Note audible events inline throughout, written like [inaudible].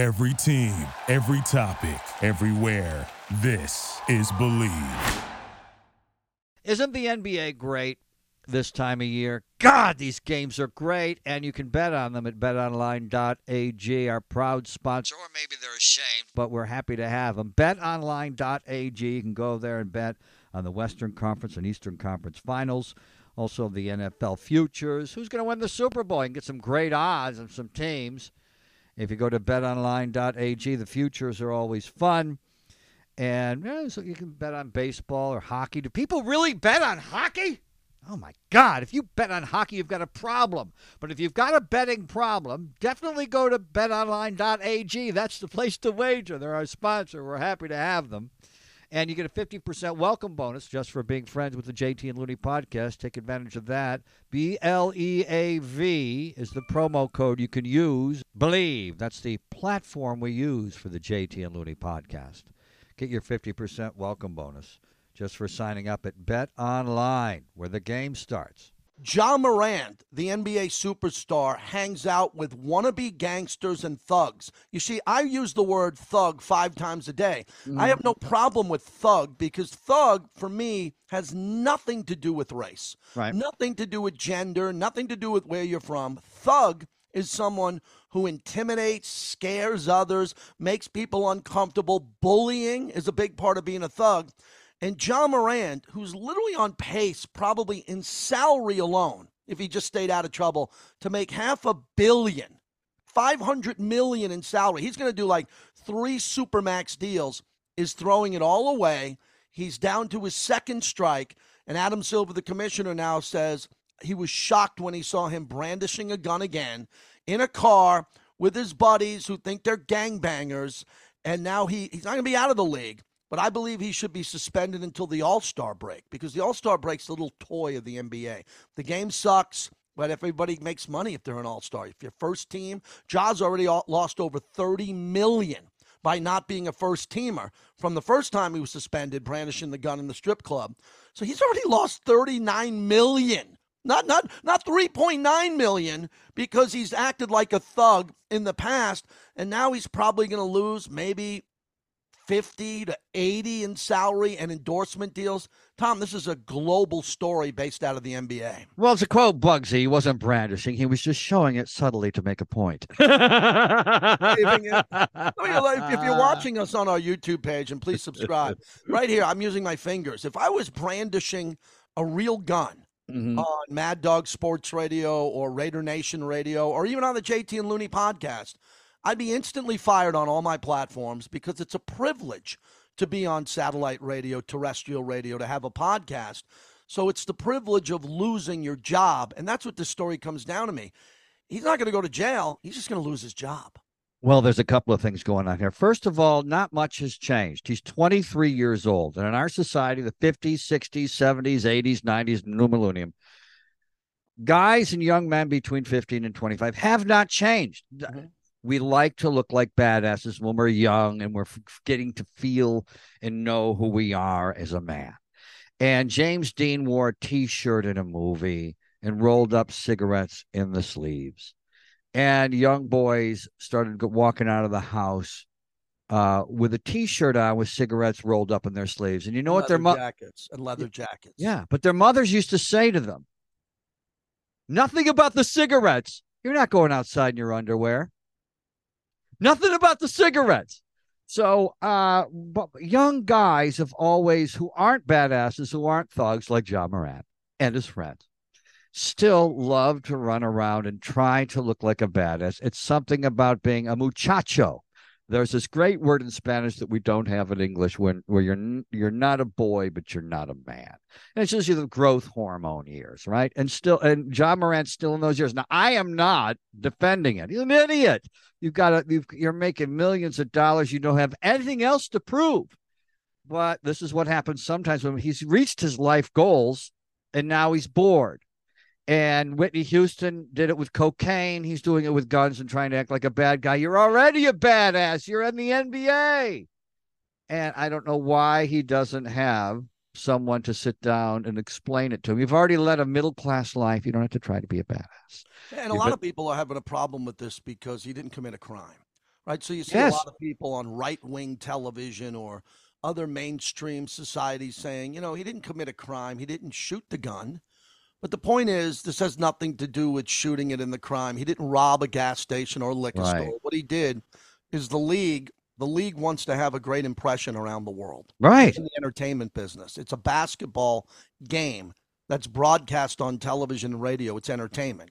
Every team, every topic, everywhere. This is Believe. Isn't the NBA great this time of year? God, these games are great, and you can bet on them at betonline.ag, our proud sponsor. Or maybe they're ashamed, but we're happy to have them. Betonline.ag. You can go there and bet on the Western Conference and Eastern Conference finals. Also, the NFL futures. Who's going to win the Super Bowl? You can get some great odds on some teams. If you go to betonline.ag, the futures are always fun. And so you can bet on baseball or hockey. Do people really bet on hockey? Oh my God, if you bet on hockey, you've got a problem. But if you've got a betting problem, definitely go to betonline.ag. That's the place to wager. They're our sponsor. We're happy to have them. And you get a 50% welcome bonus just for being friends with the JT and Looney podcast. Take advantage of that. B L E A V is the promo code you can use. Believe. That's the platform we use for the JT and Looney podcast. Get your 50% welcome bonus just for signing up at Bet Online, where the game starts. Ja Morant, the NBA superstar, hangs out with wannabe gangsters and thugs. You see, I use the word thug five times a day. I have no mm. problem with thug because thug, for me, has nothing to do with race, Right. nothing to do with gender, nothing to do with where you're from. Thug is someone who intimidates, scares others, makes people uncomfortable. Bullying is a big part of being a thug. And Ja Morant, who's literally on pace, probably in salary alone, if he just stayed out of trouble, to make half a billion, 500 million in salary. He's going to do like three supermax deals, is throwing it all away. He's down to his second strike. And Adam Silver, the commissioner, now says he was shocked when he saw him brandishing a gun again in a car with his buddies who think they're gangbangers. And now he, he's not going to be out of the league. But I believe he should be suspended until the All Star break because the All Star break's the little toy of the NBA. The game sucks, but everybody makes money if they're an All Star. If you're first team, Ja's already lost over 30 million by not being a first teamer from the first time he was suspended brandishing the gun in the strip club. So he's already lost 39 million. Not not not 3.9 million because he's acted like a thug in the past and now he's probably going to lose maybe 50 to 80 in salary and endorsement deals. Tom, this is a global story based out of the NBA. Well, to quote Bugsy, he wasn't brandishing. He was just showing it subtly to make a point. [laughs] Waving it. I mean, like, if you're watching us on our YouTube page, and please subscribe, [laughs] right here, I'm using my fingers. If I was brandishing a real gun Mhm. on Mad Dog Sports Radio or Raider Nation Radio or even on the JT and Looney podcast, I'd be instantly fired on all my platforms because it's a privilege to be on satellite radio, terrestrial radio, to have a podcast. So it's the privilege of losing your job. And that's what this story comes down to me. He's not going to go to jail. He's just going to lose his job. Well, there's a couple of things going on here. First of all, not much has changed. He's 23 years old. And in our society, the 50s, 60s, 70s, 80s, 90s, new millennium, guys and young men between 15 and 25 have not changed. Mm-hmm. We like to look like badasses when we're young and we're f- getting to feel and know who we are as a man. And James Dean wore a t shirt in a movie and rolled up cigarettes in the sleeves and young boys started walking out of the house uh, with a T-shirt on with cigarettes rolled up in their sleeves. And you know what their jackets and leather jackets. yeah, but their mothers used to say to them, "Nothing about the cigarettes. You're not going outside in your underwear. Nothing about the cigarettes." So, uh, but young guys have always who aren't badasses, who aren't thugs like Ja Morant and his friends, still love to run around and try to look like a badass. It's something about being a muchacho. There's this great word in Spanish that we don't have in English when where you're you're not a boy but you're not a man. And it's just you the growth hormone years, right? And still and Ja Morant's still in those years. Now I am not defending it. He's an idiot. You've got to you've, you're making millions of dollars. You don't have anything else to prove. But this is what happens sometimes when he's reached his life goals and now he's bored. And Whitney Houston did it with cocaine. He's doing it with guns and trying to act like a bad guy. You're already a badass. You're in the NBA. And I don't know why he doesn't have someone to sit down and explain it to him. You've already led a middle class life. You don't have to try to be a badass. And a Yeah, lot but- of people are having a problem with this because he didn't commit a crime. right? So you see Yes. a lot of people on right wing television or other mainstream societies saying, you know, he didn't commit a crime, he didn't shoot the gun. But the point is, this has nothing to do with shooting it in the crime. He didn't rob a gas station or a liquor Right. store. What he did is the league. The league wants to have a great impression around the world. Right. It's in the entertainment business. It's a basketball game that's broadcast on television and radio. It's entertainment.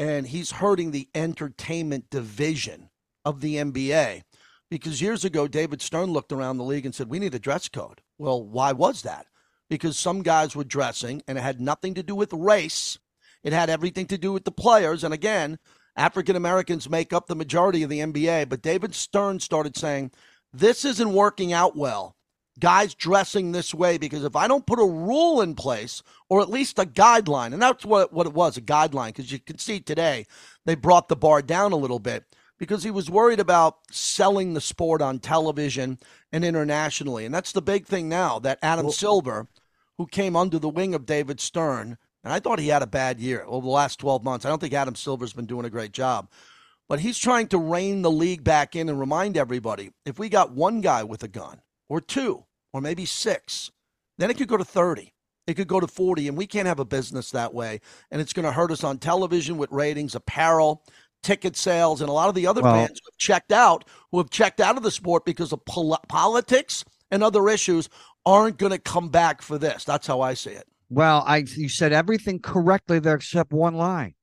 And he's hurting the entertainment division of the NBA because years ago, David Stern looked around the league and said, We need a dress code. Well, why was that? Because some guys were dressing and it had nothing to do with race, it had everything to do with the players. And again, African Americans make up the majority of the NBA. But David Stern started saying, This isn't working out well guys dressing this way because if I don't put a rule in place or at least a guideline, and that's what, what it was a guideline, because you can see today they brought the bar down a little bit because he was worried about selling the sport on television and internationally. And that's the big thing now that Adam Silver, who came under the wing of David Stern, and I thought he had a bad year over the last 12 months. I don't think Adam Silver's been doing a great job. But he's trying to rein the league back in and remind everybody if we got one guy with a gun or two or maybe six, then it could go to 30. It could go to 40, and we can't have a business that way. And it's going to hurt us on television with ratings, apparel, ticket sales, and a lot of the other Well- fans who have checked out, who have checked out of the sport because of pol- politics and other issues, aren't going to come back for this. That's how I see it. Well, I you said everything correctly there except one line.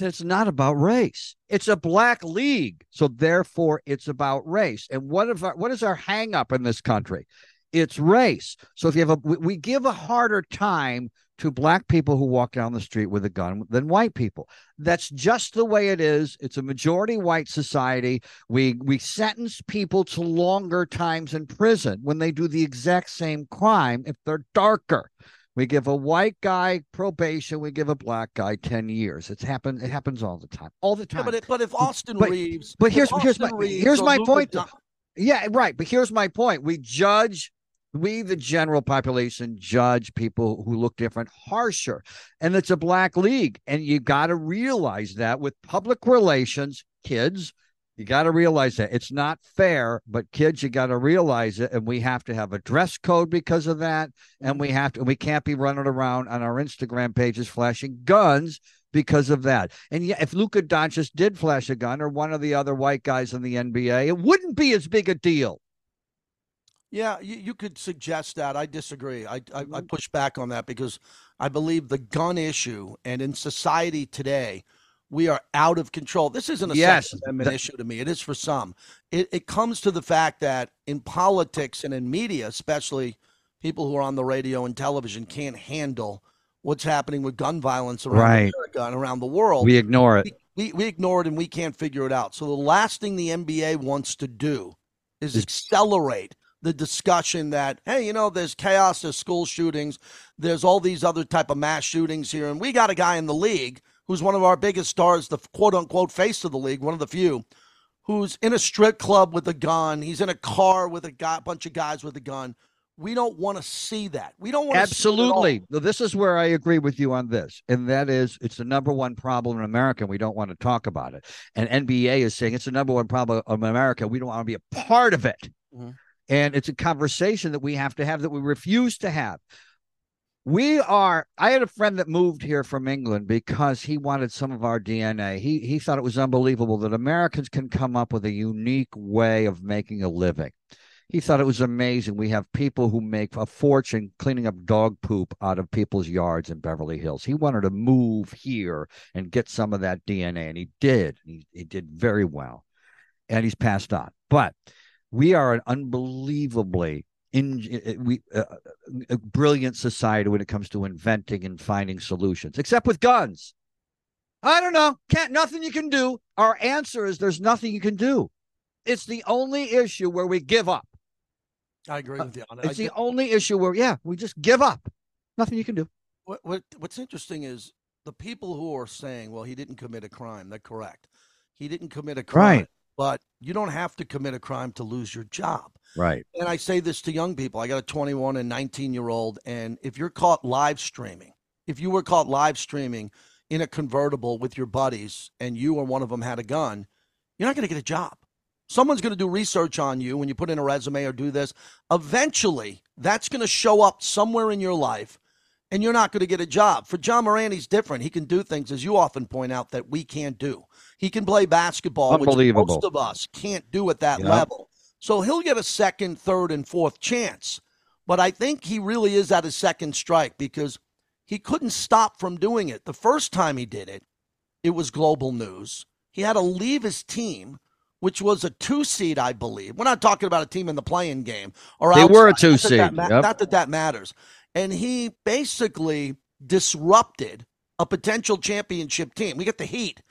It's not about race. It's a black league, so therefore it's about race. And what if our, what is our hang up in this country? It's race. So if you have a we, we give a harder time to black people who walk down the street with a gun than white people. That's just the way it is. It's a majority white society. We we sentence people to longer times in prison when they do the exact same crime if they're darker. We give a white guy probation. We give a black guy ten years. It's happened. It happens all the time. All the time. Yeah, but, it, but if Austin But- Reeves. but here's- here's Austin my- Reeves here's my point, Yeah, right. But here's my point. We judge, we, the general population, judge people who look different harsher. And it's a black league. And you got to realize that with public relations, kids, you got to realize that it's not fair, but kids, you got to realize it. And we have to have a dress code because of that. And we have to, we can't be running around on our Instagram pages flashing guns because of that. And yeah, if Luka Doncic did flash a gun or one of the other white guys in the NBA, it wouldn't be as big a deal. Yeah, you, you could suggest that. I disagree. I, I, Mm-hmm. I push back on that because I believe the gun issue and in society today, we are out of control. This isn't a Yes, Second Amendment issue to me. It is for some. It, it comes to the fact that in politics and in media, especially people who are on the radio and television, can't handle what's happening with gun violence around Right. America and around the world We ignore it. we, we ignore it and we can't figure it out. So the last thing the NBA wants to do is Is- accelerate the discussion that hey, you know, there's chaos, there's school shootings, there's all these other type of mass shootings here, and we got a guy in the league who's one of our biggest stars, the quote unquote face of the league, one of the few, who's in a strip club with a gun. He's in a car with a guy, bunch of guys with a gun. We don't want to see that. We don't want to Absolutely. This is where I agree with you on this. And that is, it's the number one problem in America. And we don't want to talk about it. And NBA is saying it's the number one problem in America. We don't want to be a part of it. Mhm. And it's a conversation that we have to have that we refuse to have. We are. I had a friend that moved here from England because he wanted some of our DNA. He he thought it was unbelievable that Americans can come up with a unique way of making a living. He thought it was amazing. We have people who make a fortune cleaning up dog poop out of people's yards in Beverly Hills. He wanted to move here and get some of that DNA, and he did. He, he did very well, and he's passed on. But we are an unbelievably in we uh, a brilliant society when it comes to inventing and finding solutions, except with guns. I don't know. Can't nothing you can do. Our answer is there's nothing you can do. It's the only issue where we give up. I agree with you. Uh, It's the only issue where, yeah, we just give up. Nothing you can do. What, what what's interesting is the people who are saying, "Well, he didn't commit a crime." They're correct. He didn't commit a crime, Right. But you don't have to commit a crime to lose your job. Right. And I say this to young people. I got a 21 and 19 year old, and if you're caught live streaming, if you were caught live streaming in a convertible with your buddies, and you or one of them had a gun, you're not going to get a job. Someone's going to do research on you when you put in a resume or do this. Eventually, that's going to show up somewhere in your life and you're not going to get a job. For Ja Morant, he's different. He can do things, as you often point out, that we can't do. He can play basketball, which most of us can't do at that yep. level. So he'll get a second, third, and fourth chance. But I think he really is at his second strike because he couldn't stop from doing it. The first time he did it, it was global news. He had to leave his team, which was a two seed, I believe. We're not talking about a team in the playing game. Or they outside. were a two not seed. That ma- yep. Not that that matters. And he basically disrupted a potential championship team. We get the Heat,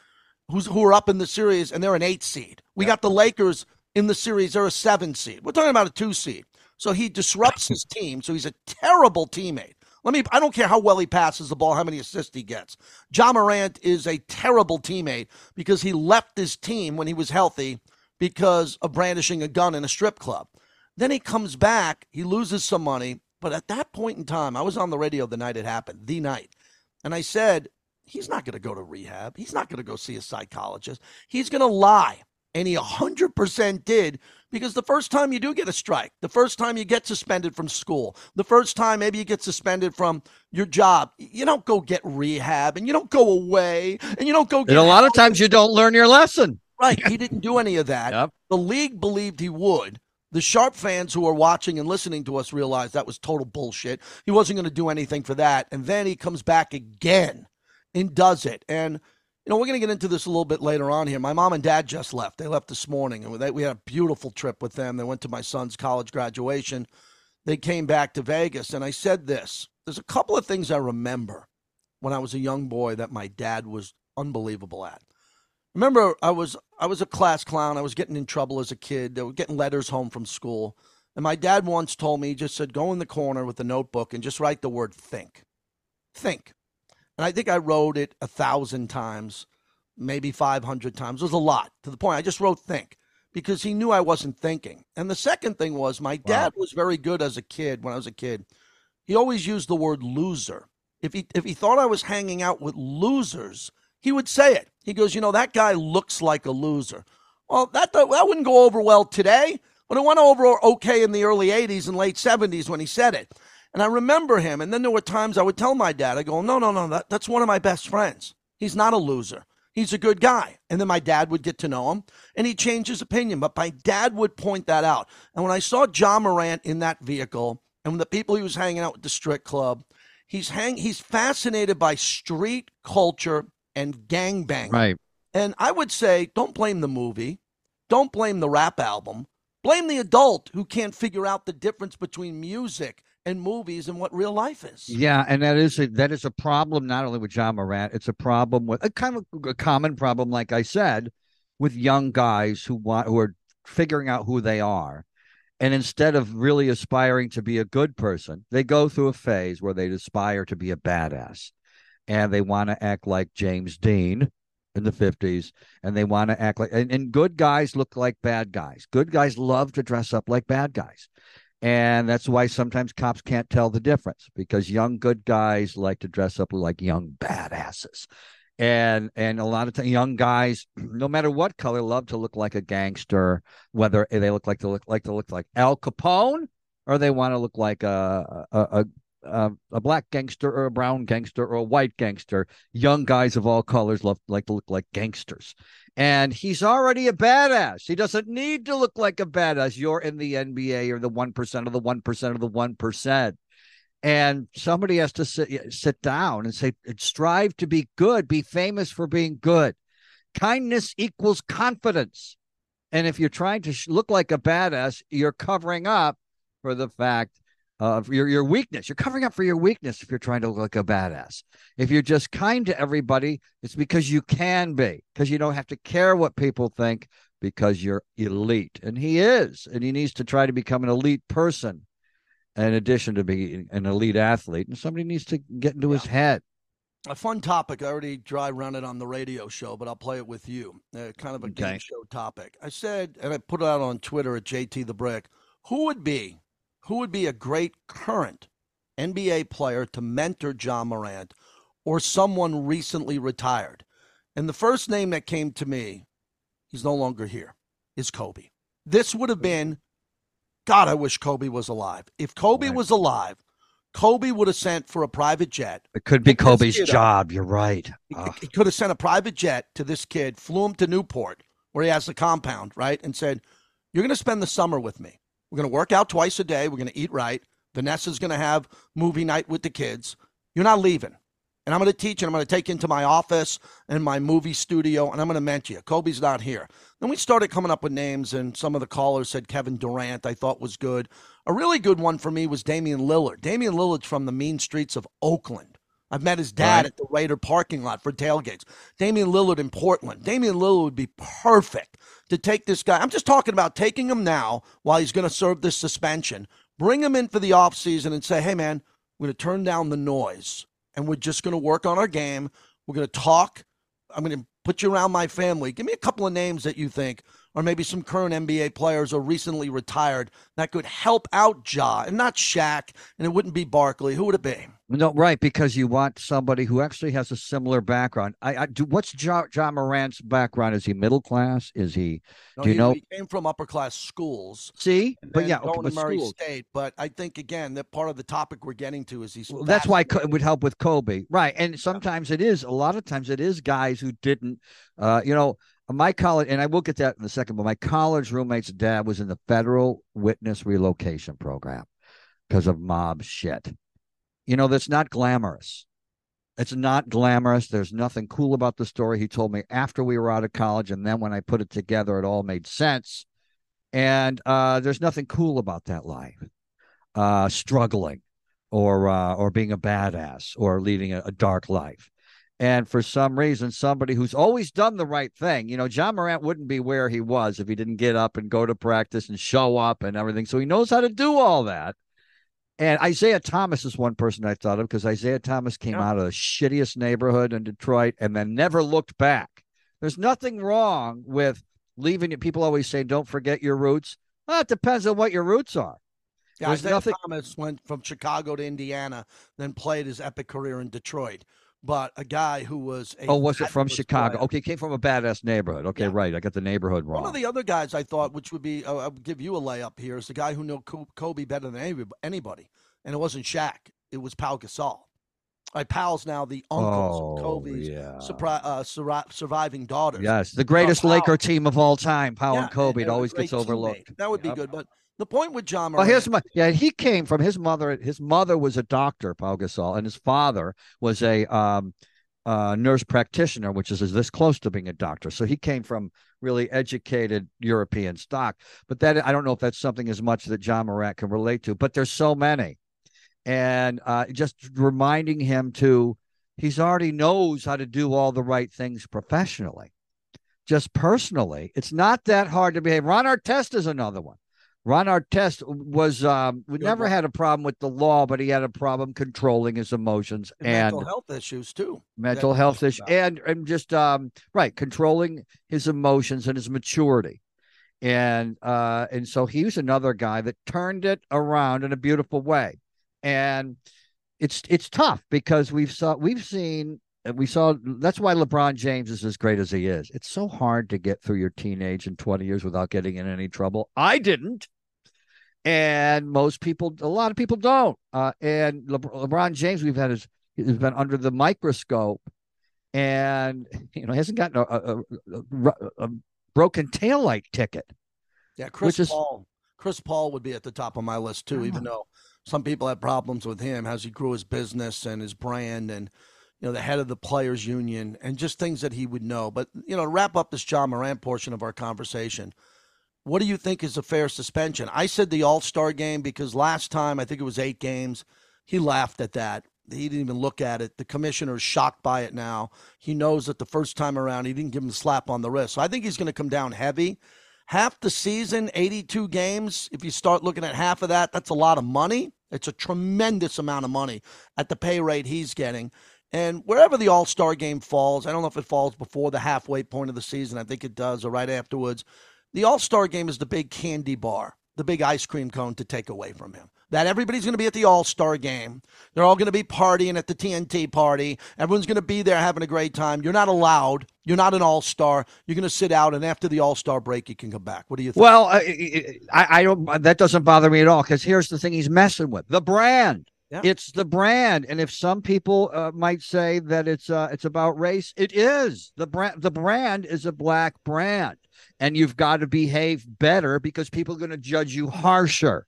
who's who are up in the series, and they're an eight seed. We yep. got the Lakers in the series, they're a seven seed. We're talking about a two seed. So he disrupts his team. So he's a terrible teammate. Let me, I don't care how well he passes the ball, how many assists he gets. Ja Morant is a terrible teammate because he left his team when he was healthy because of brandishing a gun in a strip club. Then he comes back, he loses some money. But at that point in time, I was on the radio the night it happened, the night. And I said, he's not going to go to rehab. He's not going to go see a psychologist. He's going to lie. And he 100% did because the first time you do get a strike, the first time you get suspended from school, the first time maybe you get suspended from your job, you don't go get rehab and you don't go away and you don't go get. And a lot of times you don't learn your lesson. Right. [laughs] He didn't do any of that. Yep. The league believed he would. The Sharp fans who are watching and listening to us realize that was total bullshit. He wasn't going to do anything for that. And then he comes back again and does it. And you know, we're going to get into this a little bit later on here. My mom and dad just left. They left this morning, and we had a beautiful trip with them. They went to my son's college graduation. They came back to Vegas, and I said this there's a couple of things I remember when I was a young boy that my dad was unbelievable at. Remember, I was I was a class clown. I was getting in trouble as a kid. They were getting letters home from school. And my dad once told me, he just said, go in the corner with a notebook and just write the word think. Think. And I think I wrote it a thousand times, maybe 500 times. It was a lot to the point I just wrote think because he knew I wasn't thinking. And the second thing was my dad wow. was very good as a kid when I was a kid. He always used the word loser. If he if he thought I was hanging out with losers, he would say it. He goes, "You know, that guy looks like a loser." Well, that that wouldn't go over well today, but it went over okay in the early 80s and late 70s when he said it. And I remember him. And then there were times I would tell my dad, I go, no, no, no, that, that's one of my best friends. He's not a loser. He's a good guy. And then my dad would get to know him and he'd change his opinion. But my dad would point that out. And when I saw Ja Morant in that vehicle and the people he was hanging out with the strip club, he's hang he's fascinated by street culture and gangbang. Right. And I would say, don't blame the movie. Don't blame the rap album. Blame the adult who can't figure out the difference between music and movies and what real life is. Yeah, and that is a, that is a problem not only with Ja Morant, it's a problem with a kind of a common problem, like I said, with young guys who want who are figuring out who they are. And instead of really aspiring to be a good person, they go through a phase where they aspire to be a badass. And they want to act like James Dean in the 50s. And they want to act like, and, and good guys look like bad guys. Good guys love to dress up like bad guys. And that's why sometimes cops can't tell the difference because young good guys like to dress up like young badasses. And and a lot of t- young guys, [clears throat] no matter what color, love to look like a gangster, whether eh, they look like to look like to look like Al Capone or they want to look like a, a, a uh, a black gangster or a brown gangster or a white gangster. Young guys of all colors love like to look like gangsters. And he's already a badass. He doesn't need to look like a badass. You're in the NBA or the 1% of the 1% of the 1%. And somebody has to sit, sit down and say, strive to be good, be famous for being good. Kindness equals confidence. And if you're trying to look like a badass, you're covering up for the fact uh, your your weakness. You're covering up for your weakness if you're trying to look like a badass. If you're just kind to everybody, it's because you can be, because you don't have to care what people think because you're elite. And he is, and he needs to try to become an elite person in addition to being an elite athlete. And somebody needs to get into yeah. his head. A fun topic. I already dry run it on the radio show, but I'll play it with you. Uh, kind of a okay. game show topic. I said, and I put it out on Twitter at JT the Brick. Who would be who would be a great current NBA player to mentor Ja Morant or someone recently retired? And the first name that came to me, he's no longer here, is Kobe. this would have been God, I wish Kobe was alive. If Kobe Right. was alive, Kobe would have sent for a private jet. It could be Kobe's job. You're right. He, he could have sent a private jet to this kid, flew him to Newport, where he has the compound, right? And said, You're going to spend the summer with me. We're going to work out twice a day. We're going to eat right. Vanessa's going to have movie night with the kids. You're not leaving. And I'm going to teach and I'm going to take you into my office and my movie studio and I'm going to mentor you. Kobe's not here. Then we started coming up with names, and some of the callers said Kevin Durant, I thought was good. A really good one for me was Damian Lillard. Damian Lillard's from the mean streets of Oakland. I've met his dad Right. at the Raider parking lot for tailgates. Damian Lillard in Portland. Damian Lillard would be perfect to take this guy. I'm just talking about taking him now while he's going to serve this suspension. Bring him in for the offseason and say, hey, man, we're going to turn down the noise and we're just going to work on our game. We're going to talk. I'm going to put you around my family. Give me a couple of names that you think, or maybe some current NBA players or recently retired that could help out Ja and not Shaq, and it wouldn't be Barkley. Who would it be? No, right, because you want somebody who actually has a similar background. I, I do. What's John, Ja Morant's background? Is he middle class? Is he? No, Do you he, know- he came from upper class schools. See, but yeah, okay, going but to Murray schools. State. But I think again that part of the topic we're getting to is he's. Well, that's why it would help with Kobe, right? And sometimes it is. A lot of times it is guys who didn't. Uh, you know, my college, and I will get that in a second. But my college roommate's dad was in the federal witness relocation program because of mob shit. You know, that's not glamorous. It's not glamorous. There's nothing cool about the story. He told me after we were out of college, and then when I put it together, it all made sense. And uh, there's nothing cool about that life. Uh, struggling, or uh, or being a badass, or leading a, a dark life. And for some reason, somebody who's always done the right thing, you know, Ja Morant wouldn't be where he was if he didn't get up and go to practice and show up and everything. So he knows how to do all that. And Isaiah Thomas is one person I thought of because Isaiah Thomas came Yeah. out of the shittiest neighborhood in Detroit and then never looked back. There's nothing wrong with leaving it. People always say, don't forget your roots. Well, it depends on what your roots are. Yeah, There's Isaiah nothing- Thomas went from Chicago to Indiana, then played his epic career in Detroit. But a guy who was a Oh, was it from Chicago? player. Okay, came from a badass neighborhood. Okay, Yeah. right. I got the neighborhood wrong. One of the other guys I thought, which would be, uh, I'll give you a layup here, is the guy who knew Kobe better than any- anybody, and it wasn't Shaq. It was Pau Gasol. My Pal's now the uncles oh, of Kobe's yeah. surpri- uh, surri- surviving daughters. Yes, the greatest. Laker team of all time, Pau Yeah, and Kobe. It always gets overlooked. That would be good. But the point with John Well, Morant, here's my yeah. He came from his mother. His mother was a doctor, Pau Gasol, and his father was a um, uh, nurse practitioner, which is, is this close to being a doctor. So he came from really educated European stock. But that I don't know if that's something as much that Ja Morant can relate to. But there's so many, and uh, just reminding him to he's already knows how to do all the right things professionally. Just personally, it's not that hard to behave. Ron Artest is another one. Ron Artest was um, we Good never one. had a problem with the law, but he had a problem controlling his emotions and and mental health issues too. mental health issues and and just um right controlling his emotions and his maturity and uh and so he was another guy that turned it around in a beautiful way and it's it's tough because we've saw we've seen we saw that's why LeBron James is as great as he is. It's so hard to get through your teenage and 20 years without getting in any trouble. I didn't. And most people, a lot of people don't. Uh, and Le- LeBron James, we've had his, he's been under the microscope and, you know, hasn't gotten a, a, a, a, broken taillight ticket. Yeah, Chris Which is- Paul. Chris Paul would be at the top of my list too, even though some people have problems with him as he grew his business and his brand and you know the head of the players union and just things that he would know. But you know, to wrap up this Ja Morant portion of our conversation, what do you think is a fair suspension? I said the All Star game because last time I think it was eight games. He laughed at that. He didn't even look at it. The commissioner is shocked by it now. He knows that the first time around he didn't give him a slap on the wrist. So I think he's going to come down heavy half the season, 82 games, if you start looking at half of that, that's a lot of money. It's a tremendous amount of money at the pay rate he's getting. And wherever the All Star game falls, I don't know if it falls before the halfway point of the season. I think it does, or right afterwards. The All Star game is the big candy bar, the big ice cream cone to take away from him. that everybody's going to be at the All Star game. They're all going to be partying at the TNT party. Everyone's going to be there having a great time. You're not allowed. You're not an All Star. You're going to sit out, and after the All Star break, you can come back. What do you think? Well, I, I, I don't. That doesn't bother me at all because here's the thing: he's messing with the brand. Yeah. It's the brand, and if some people uh, might say that it's uh, it's about race, it is the brand. The brand is a black brand, and you've got to behave better because people are going to judge you harsher.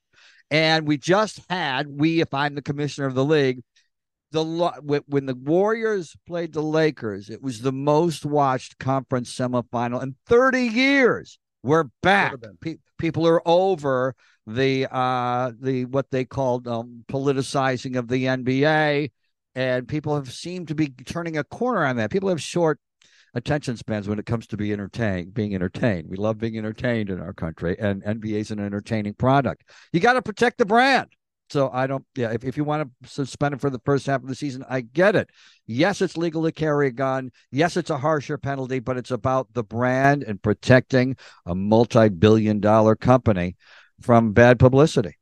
And we just had we, if I'm the commissioner of the league, the when the Warriors played the Lakers, it was the most watched conference semifinal in 30 years. We're back. Pe- people are over the uh the what they called um, politicizing of the NBA, and people have seemed to be turning a corner on that. People have short attention spans when it comes to be entertained, being entertained. We love being entertained in our country, and NBA is an entertaining product. You got to protect the brand. So I don't, yeah, if, if you want to suspend it for the first half of the season, I get it. Yes, it's legal to carry a gun. Yes, it's a harsher penalty, but it's about the brand and protecting a multi billion dollar company from bad publicity.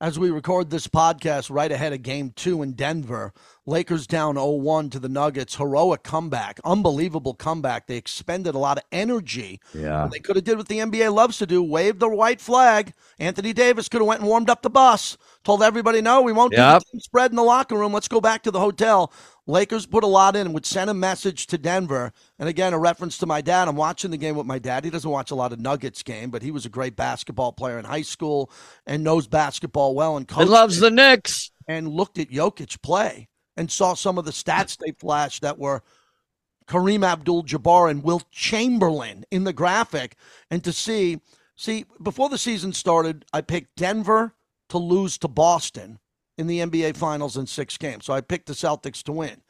As we record this podcast right ahead of game two in Denver, Lakers down 0 1 to the Nuggets. Heroic comeback. Unbelievable comeback. They expended a lot of energy. Yeah. They could have did what the NBA loves to do wave the white flag. Anthony Davis could have went and warmed up the bus, told everybody, no, we won't yep. do the spread in the locker room. Let's go back to the hotel. Lakers put a lot in and would send a message to Denver. And again, a reference to my dad. I'm watching the game with my dad. He doesn't watch a lot of Nuggets game, but he was a great basketball player in high school and knows basketball well. And he loves the Knicks. And looked at Jokic play and saw some of the stats they flashed that were Kareem Abdul-Jabbar and Wilt Chamberlain in the graphic, and to see see before the season started, I picked Denver to lose to Boston in the NBA Finals in six games, so I picked the Celtics to win.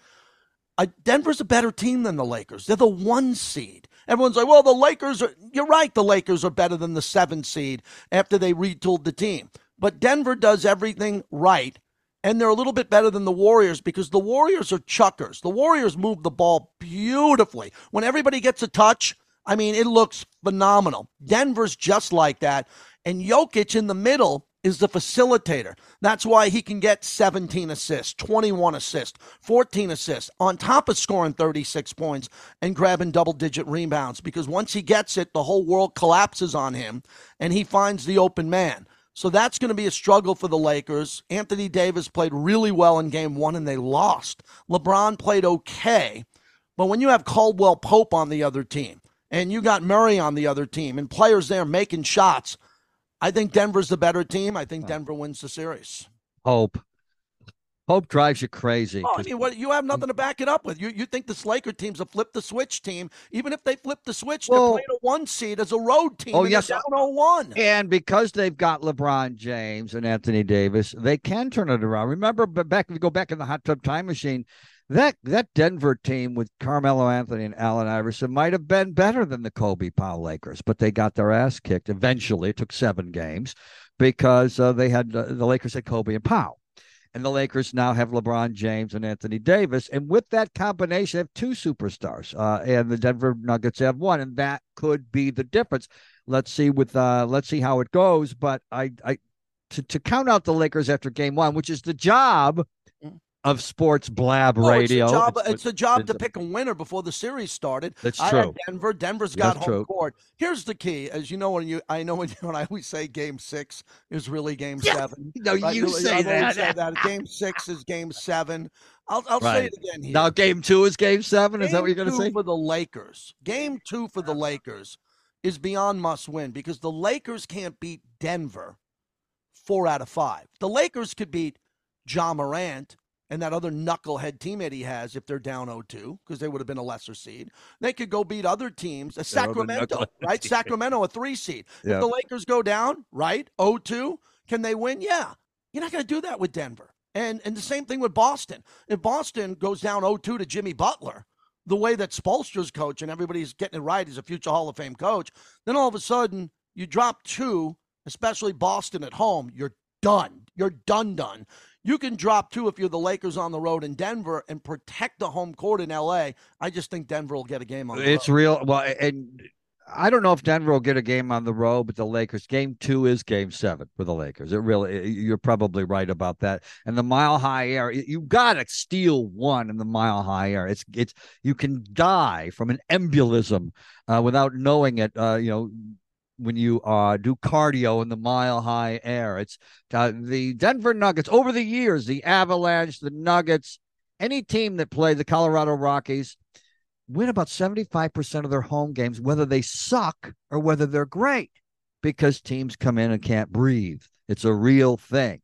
Denver's a better team than the Lakers. They're the one seed. Everyone's like, well, the Lakers are, you're right, the Lakers are better than the seven seed after they retooled the team. But Denver does everything right and they're a little bit better than the Warriors because the Warriors are chuckers. The Warriors move the ball beautifully. When everybody gets a touch, I mean, it looks phenomenal. Denver's just like that. And Jokic in the middle is the facilitator. That's why he can get 17 assists, 21 assists, 14 assists, on top of scoring 36 points and grabbing double digit rebounds. Because once he gets it, the whole world collapses on him and he finds the open man. So that's going to be a struggle for the Lakers. Anthony Davis played really well in game one and they lost. LeBron played okay. But when you have Caldwell Pope on the other team and you got Murray on the other team and players there making shots, I think Denver's the better team. I think Denver wins the series. Hope. Hope drives you crazy. Oh, I mean, what you have nothing to back it up with. You you think this Laker team's a flip the switch team? Even if they flip the switch, well, they're playing a one seed as a road team. Oh yes, down 0-1. And because they've got LeBron James and Anthony Davis, they can turn it around. Remember, back if you go back in the hot tub time machine, that that Denver team with Carmelo Anthony and Allen Iverson might have been better than the Kobe Pau Lakers, but they got their ass kicked. Eventually, it took seven games because uh, they had uh, the Lakers had Kobe and Pau and the Lakers now have LeBron James and Anthony Davis. And with that combination, have two superstars, uh, and the Denver Nuggets have one, and that could be the difference. Let's see with uh, let's see how it goes. But I, I to, to count out the Lakers after game one, which is the job of sports blab oh, radio. It's a job, it's, it's a job it's, to pick a winner before the series started. That's I true. Denver. Denver's got that's home true. court. Here's the key, as you know when you I know when, you, [laughs] when I always say Game Six is really Game yeah. Seven. No, right? you say I've that. Say that. [laughs] Game Six is Game Seven. I'll, I'll right. say it again here. Now, Game Two is Game Seven. Game is that what you're going to say? For the Lakers, Game Two for the Lakers is beyond must win because the Lakers can't beat Denver four out of five. The Lakers could beat Ja Morant and that other knucklehead teammate he has if they're down 0-2 because they would have been a lesser seed. They could go beat other teams. Uh, a Sacramento, right? [laughs] Sacramento, a three seed. If the Lakers go down, right, 0-2, can they win? Yeah. You're not going to do that with Denver. And and the same thing with Boston. If Boston goes down 0-2 to Jimmy Butler, the way that Spoelstra's coach and everybody's getting it right, he's a future Hall of Fame coach, then all of a sudden you drop two, especially Boston at home, you're done. You're done done. You can drop two if you're the Lakers on the road in Denver and protect the home court in LA. I just think Denver will get a game on. it's road. It's real. Well, and I don't know if Denver will get a game on the road, but the Lakers game two is game seven for the Lakers. It really, you're probably right about that. And the mile high air, you got to steal one in the mile high air. It's, it's, you can die from an embolism uh, without knowing it. Uh, you know, when you uh, do cardio in the mile high air, it's uh, the Denver Nuggets over the years, the Avalanche, the Nuggets, any team that played the Colorado Rockies win about 75% of their home games, whether they suck or whether they're great, because teams come in and can't breathe. It's a real thing.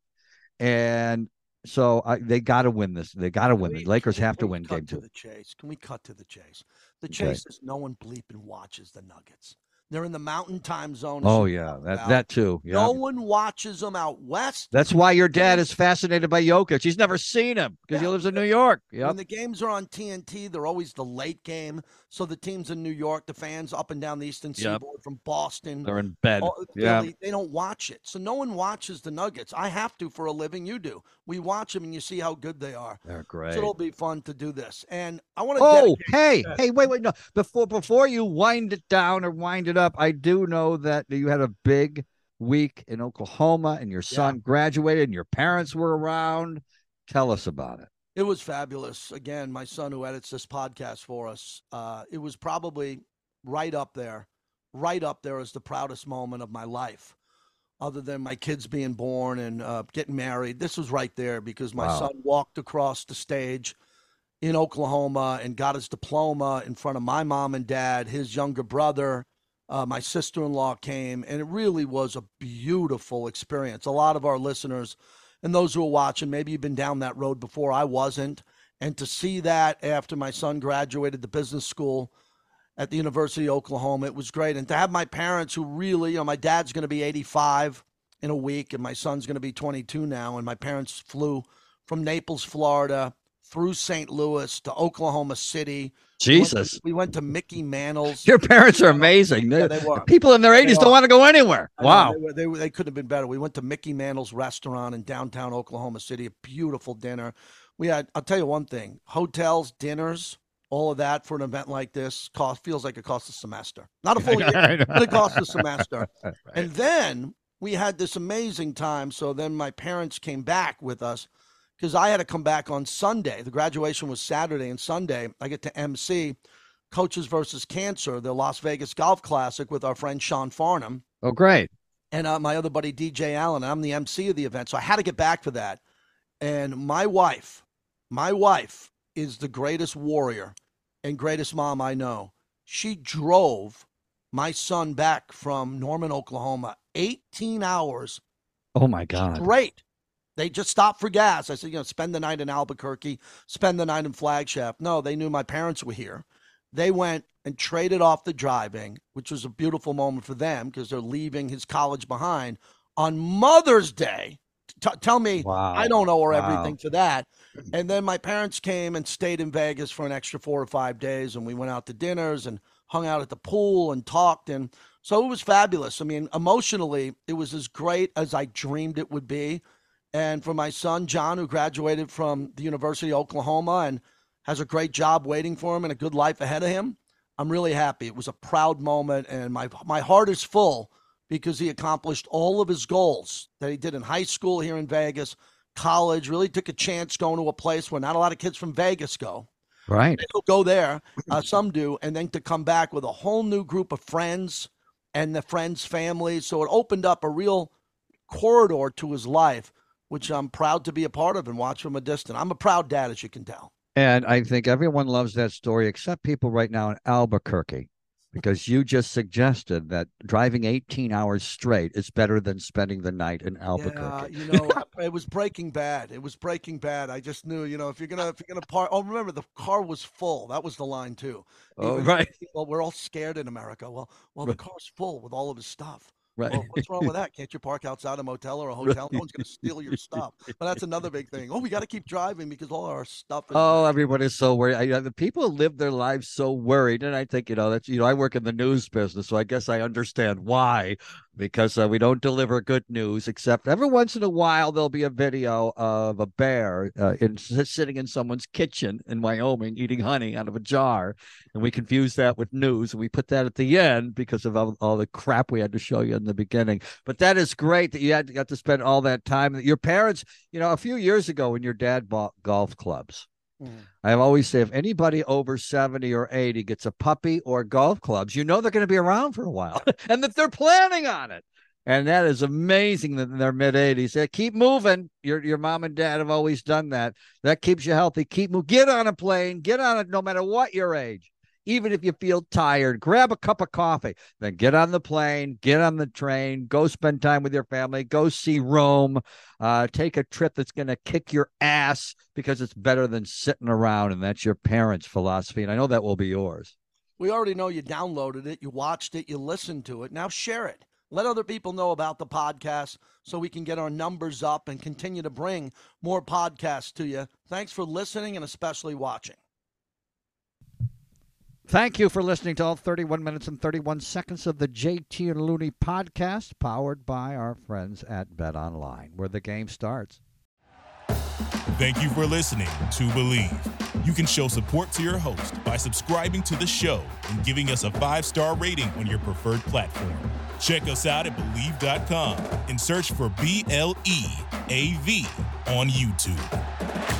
And so uh, they got to win this. They got to win. The Lakers have to win game to two. The chase. Can we cut to the chase? The chase okay. is no one bleeping watches the Nuggets. They're in the mountain time zone. Oh yeah, that that too. Yeah. No one watches them out west. That's why your dad is fascinated by Jokic. He's never seen him because yeah. he lives in New York. Yep. When the games are on TNT, they're always the late game. So the teams in New York, the fans up and down the Eastern Seaboard from Boston, they're in bed. yeah, they don't watch it. So no one watches the Nuggets. I have to for a living. You do. We watch them and you see how good they are. They're great. So it'll be fun to do this. And I want to. Oh, hey, hey, wait, wait, no. Before before you wind it down or wind it up, I do know know that you had a big week in Oklahoma and your son yeah. graduated and your parents were around. Tell us about it. It was fabulous. Again, my son who edits this podcast for us, uh, it was probably right up there, right up there as the proudest moment of my life. Other than my kids being born and uh, getting married, this was right there because my wow. son walked across the stage in Oklahoma and got his diploma in front of my mom and dad, his younger brother, uh, my sister in law came, and it really was a beautiful experience. A lot of our listeners and those who are watching, maybe you've been down that road before. I wasn't. And to see that after my son graduated the business school at the University of Oklahoma, it was great. And to have my parents who really, you know, my dad's going to be 85 in a week, and my son's going to be 22 now. And my parents flew from Naples, Florida, through St. Louis to Oklahoma City Jesus. We went, to, we went to, Mickey Mantle's. Your parents are amazing. Yeah, they were. People in their 80s don't want to go anywhere. Wow. They, were, they, were, they couldn't have been better. We went to Mickey Mantle's restaurant in downtown Oklahoma City, a beautiful dinner. We had, I'll tell you one thing hotels, dinners, all of that for an event like this cost feels like it costs a semester. Not a full [laughs] year, but it costs a semester. [laughs] right. And then we had this amazing time. So then my parents came back with us because I had to come back on Sunday. The graduation was Saturday and Sunday. I get to MC Coaches versus Cancer, the Las Vegas Golf Classic with our friend Sean Farnham. Oh, great. And uh, my other buddy DJ Allen. I'm the MC of the event. So I had to get back for that. And my wife, my wife is the greatest warrior and greatest mom I know. She drove my son back from Norman, Oklahoma, 18 hours. Oh my God. Great they just stopped for gas. I said, you know, spend the night in Albuquerque, spend the night in Flagstaff. No, they knew my parents were here. They went and traded off the driving, which was a beautiful moment for them because they're leaving his college behind on Mother's Day. T- tell me, wow. I don't owe her wow. everything for that. And then my parents came and stayed in Vegas for an extra four or five days, and we went out to dinners and hung out at the pool and talked. And so it was fabulous. I mean, emotionally, it was as great as I dreamed it would be and for my son John, who graduated from the University of Oklahoma and has a great job waiting for him and a good life ahead of him. I'm really happy. It was a proud moment, and my my heart is full because he accomplished all of his goals that he did in high school here in Vegas, college. Really took a chance going to a place where not a lot of kids from Vegas go. Right, they'll go there. Uh, some do, and then to come back with a whole new group of friends and the friends' families. So it opened up a real corridor to his life which I'm proud to be a part of and watch from a distance. I'm a proud dad, as you can tell. And I think everyone loves that story except people right now in Albuquerque, because you just suggested that driving 18 hours straight is better than spending the night in Albuquerque. Yeah, you know, [laughs] it was Breaking Bad. It was Breaking Bad. I just knew, you know, if you're gonna if you're gonna park. Oh, remember the car was full. That was the line too. Oh, right. [laughs] Well, we're all scared in America. Well, well, the car's full with all of his stuff. Right. Well, what's wrong with that? Can't you park outside a motel or a [laughs] hotel? Right. No one's going to steal your stuff. [laughs] But that's another big thing. Oh, we got to keep driving because all our stuff. Is oh, everybody's so worried. I, the people live their lives so worried, and I think you know that's you know I work in the news business, so I guess I understand why. Because uh, we don't deliver good news. Except every once in a while, there'll be a video of a bear uh, in, sitting in someone's kitchen in Wyoming eating honey out of a jar, and we confuse that with news, and we put that at the end because of all, all the crap we had to show you in the beginning. But that is great that you had got to spend all that time. Your parents, you know, a few years ago when your dad bought golf clubs Mm. I always say if anybody over 70 or 80 gets a puppy or golf clubs, you know they're going to be around for a while [laughs] and that they're planning on it. And that is amazing that in their mid 80s. They keep moving. Your your mom and dad have always done that. That keeps you healthy. Keep move. Get on a plane. Get on it no matter what your age even if you feel tired, grab a cup of coffee, then get on the plane, get on the train, go spend time with your family, go see Rome, uh, take a trip that's going to kick your ass because it's better than sitting around. And that's your parents' philosophy. And I know that will be yours. We already know you downloaded it, you watched it, you listened to it. Now share it. Let other people know about the podcast so we can get our numbers up and continue to bring more podcasts to you. Thanks for listening and especially watching. Thank you for listening to all 31 minutes and 31 seconds of the JT and Looney podcast, powered by our friends at Bet Online, where the game starts. Thank you for listening to Bleav. You can show support to your host by subscribing to the show and giving us a five star rating on your preferred platform. Check us out at Bleav.com and search for B L E A V on YouTube.